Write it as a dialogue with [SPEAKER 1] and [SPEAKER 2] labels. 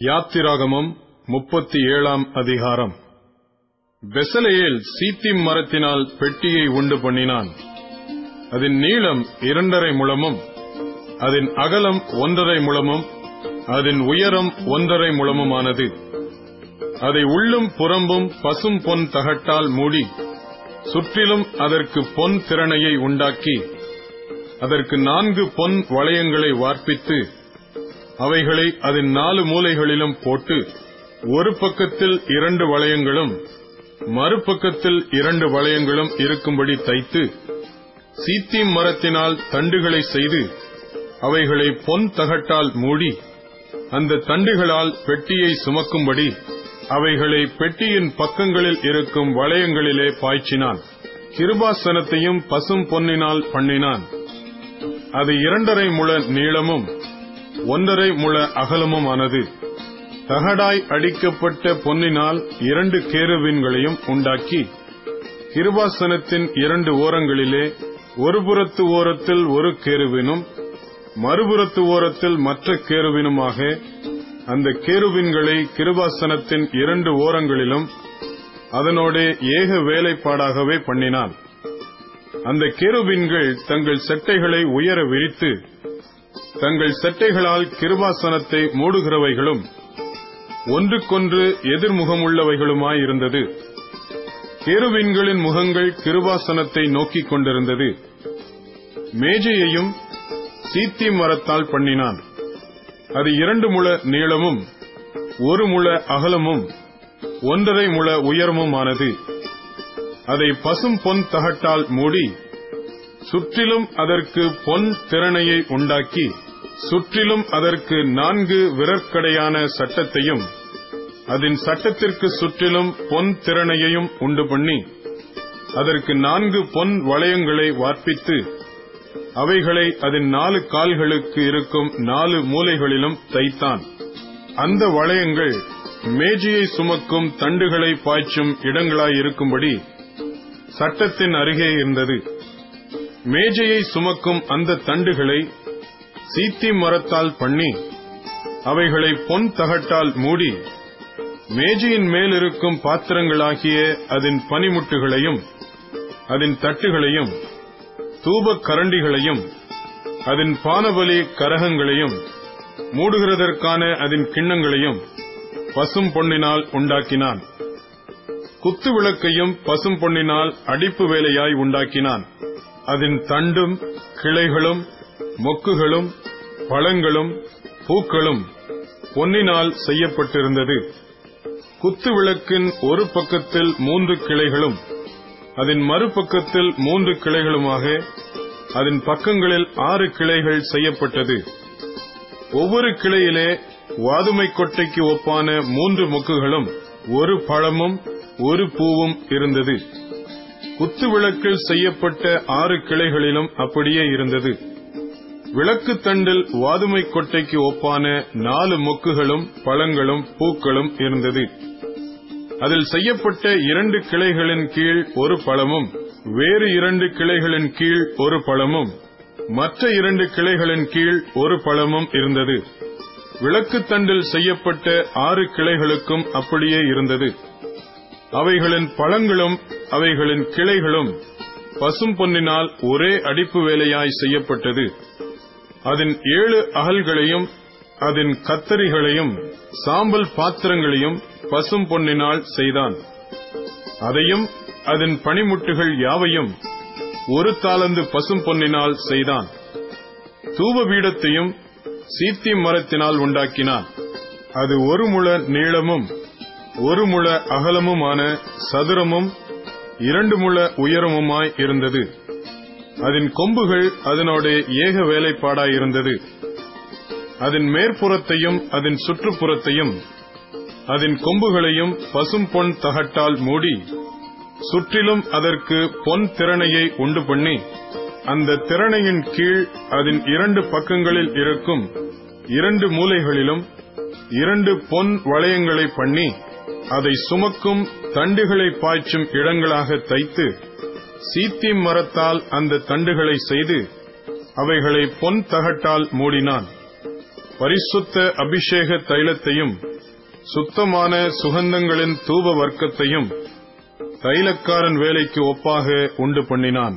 [SPEAKER 1] யாத்திராகமம் முப்பத்தி ஏழாம் அதிகாரம். பெசலேயேல் சீத்திம் மரத்தினால் பெட்டியை உண்டு பண்ணினான். அதன் நீளம் இரண்டரை முழமும் அதன் அகலம் ஒன்றரை முழமும் அதன் உயரம் ஒன்றரை முழமுமானது. அதை உள்ளும் புறம்பும் பசும் பொன் தகட்டால் மூடி சுற்றிலும் அதற்கு பொன் திறனையை உண்டாக்கி அதற்கு நான்கு பொன் வளையங்களை வார்ப்பித்து அவைகளை அதன் நாலு மூலைகளிலும் போட்டு ஒரு பக்கத்தில் இரண்டு வளையங்களும் மறுபக்கத்தில் இரண்டு வளையங்களும் இருக்கும்படி தைத்து சீத்திம் மரத்தினால் தண்டுகளை செய்து அவைகளை பொன் தகட்டால் மூடி அந்த தண்டுகளால் பெட்டியை சுமக்கும்படி அவைகளை பெட்டியின் பக்கங்களில் இருக்கும் வளையங்களிலே பாய்ச்சினான். கிருபாசனத்தையும் பசும் பொன்னினால் பண்ணினான். அது இரண்டரை முழ நீளமும் ஒன்றரை முழ அகலமுமானது. தகடாய் அடிக்கப்பட்ட பொன்னினால் இரண்டு கேருவின்களையும் உண்டாக்கி கிருபாசனத்தின் இரண்டு ஓரங்களிலே ஒரு புறத்து ஓரத்தில் ஒரு கேருவினும் மறுபுறத்து ஓரத்தில் மற்ற கேருவினுமாக அந்த கேருவின்களை கிருபாசனத்தின் இரண்டு ஓரங்களிலும் அதனோட ஏக வேலைப்பாடாகவே பண்ணினான் அந்த கேருவின்கள் தங்கள் செட்டைகளை உயர விரித்து தங்கள் செட்டைகளால் கிருபாசனத்தை மூடுகிறவைகளும் ஒன்றுக்கொன்று எதிர்முகமுள்ளவைகளுமாயிருந்தது. கேருவின்களின் முகங்கள் கிருபாசனத்தை நோக்கிக் கொண்டிருந்தது. மேஜையையும் சீத்தி மரத்தால் பண்ணினான். அது இரண்டு முழ நீளமும் ஒரு முழ அகலமும் ஒன்றரை முழ உயரமுமானது. அதை பசும் பொன் தகட்டால் மூடி சுற்றிலும் அதற்கு பொன் திறனையை உண்டாக்கி சுற்றிலும் அதற்கு நான்கு விரற்கடையான சட்டத்தையும் அதன் சட்டத்திற்கு சுற்றிலும் பொன் திறனையையும் உண்டு பண்ணி அதற்கு நான்கு பொன் வளையங்களை வார்ப்பித்து அவைகளை அதன் நாலு கால்களுக்கு இருக்கும் நாலு மூலைகளிலும் தைத்தான். அந்த வளையங்கள் மேஜையை சுமக்கும் தண்டுகளை பாய்ச்சும் இடங்களாயிருக்கும்படி சட்டத்தின் அருகே இருந்தது. மேஜையை சுமக்கும் அந்த தண்டுகளை சீத்தி மரத்தால் பண்ணி அவைகளை பொன் தகட்டால் மூடி மேஜையின் மேலிருக்கும் பாத்திரங்களாகிய அதன் பனிமுட்டுகளையும் அதன் தட்டுகளையும் தூபக் கரண்டிகளையும் அதன் பானபலி கரகங்களையும் மூடுகிறதற்கான அதன் கிண்ணங்களையும் பசும் பொன்னினால் உண்டாக்கினான். குத்து விளக்கையும் பசும் பொன்னினால் அடிப்பு வேலையாய் உண்டாக்கினான். அதன் தண்டும் கிளைகளும் மொக்குகளும் பழங்களும் பூக்களும் பொன்னினால் செய்யப்பட்டிருந்தது. குத்து விளக்கின் ஒரு பக்கத்தில் மூன்று கிளைகளும் அதன் மறுபக்கத்தில் மூன்று கிளைகளுமாக அதன் பக்கங்களில் ஆறு கிளைகள் செய்யப்பட்டது. ஒவ்வொரு கிளையிலே வாதுமை கொட்டைக்கு ஒப்பான மூன்று மொக்குகளும் ஒரு பழமும் ஒரு பூவும் இருந்தது. குத்து விளக்கில் செய்யப்பட்ட ஆறு கிளைகளிலும் அப்படியே இருந்தது. விளக்கு தண்டில் வாதுமை கொட்டைக்கு ஒப்பான நாலு மொக்குகளும் பழங்களும் பூக்களும் இருந்தது. அதில் செய்யப்பட்ட இரண்டு கிளைகளின் கீழ் ஒரு பழமும் வேறு இரண்டு கிளைகளின் கீழ் ஒரு பழமும் மற்ற இரண்டு கிளைகளின் கீழ் ஒரு பழமும் இருந்தது. விளக்கு தண்டில் செய்யப்பட்ட ஆறு கிளைகளுக்கும் அப்படியே இருந்தது. அவைகளின் பழங்களும் அவைகளின் கிளைகளும் பசும் பொன்னினால் ஒரே அடிப்பு வேலையாய் செய்யப்பட்டது. அதன் ஏழு அகல்களையும் அதன் கத்தரிகளையும் சாம்பல் பாத்திரங்களையும் பசும் பொன்னினால் செய்தான். அதையும் அதன் பனிமுட்டுகள் யாவையும் ஒரு தாளந்து பசும் பொன்னினால் செய்தான். தூவ பீடத்தையும் சீத்தி மரத்தினால் உண்டாக்கினான். அது ஒரு முழ நீளமும் ஒரு முழ அகலமுமான சதுரமும் இரண்டு முழ உயரமுமாய் இருந்தது. அதன் கொம்புகள் அதனோட ஏக வேலைப்பாடாயிருந்தது அதன் மேற்புறத்தையும் அதன் சுற்றுப்புறத்தையும் அதன் கொம்புகளையும் பசும் பொன் தகட்டால் மூடி சுற்றிலும் அதற்கு பொன் திறனையை உண்டு பண்ணி அந்த திறனையின் கீழ் அதன் இரண்டு பக்கங்களில் இருக்கும் இரண்டு மூலைகளிலும் இரண்டு பொன் வளையங்களை பண்ணி அதை சுமக்கும் தண்டுகளை பாய்ச்சும் இடங்களாக தைத்து சீத்தி மரத்தால் அந்த தண்டுகளை செய்து அவைகளை பொன் தகட்டால் மூடினான். பரிசுத்த அபிஷேக தைலத்தையும் சுத்தமான சுகந்தங்களின் தூப வர்க்கத்தையும் தைலக்காரன் வேலைக்கு ஒப்பாக உண்டு பண்ணினான்.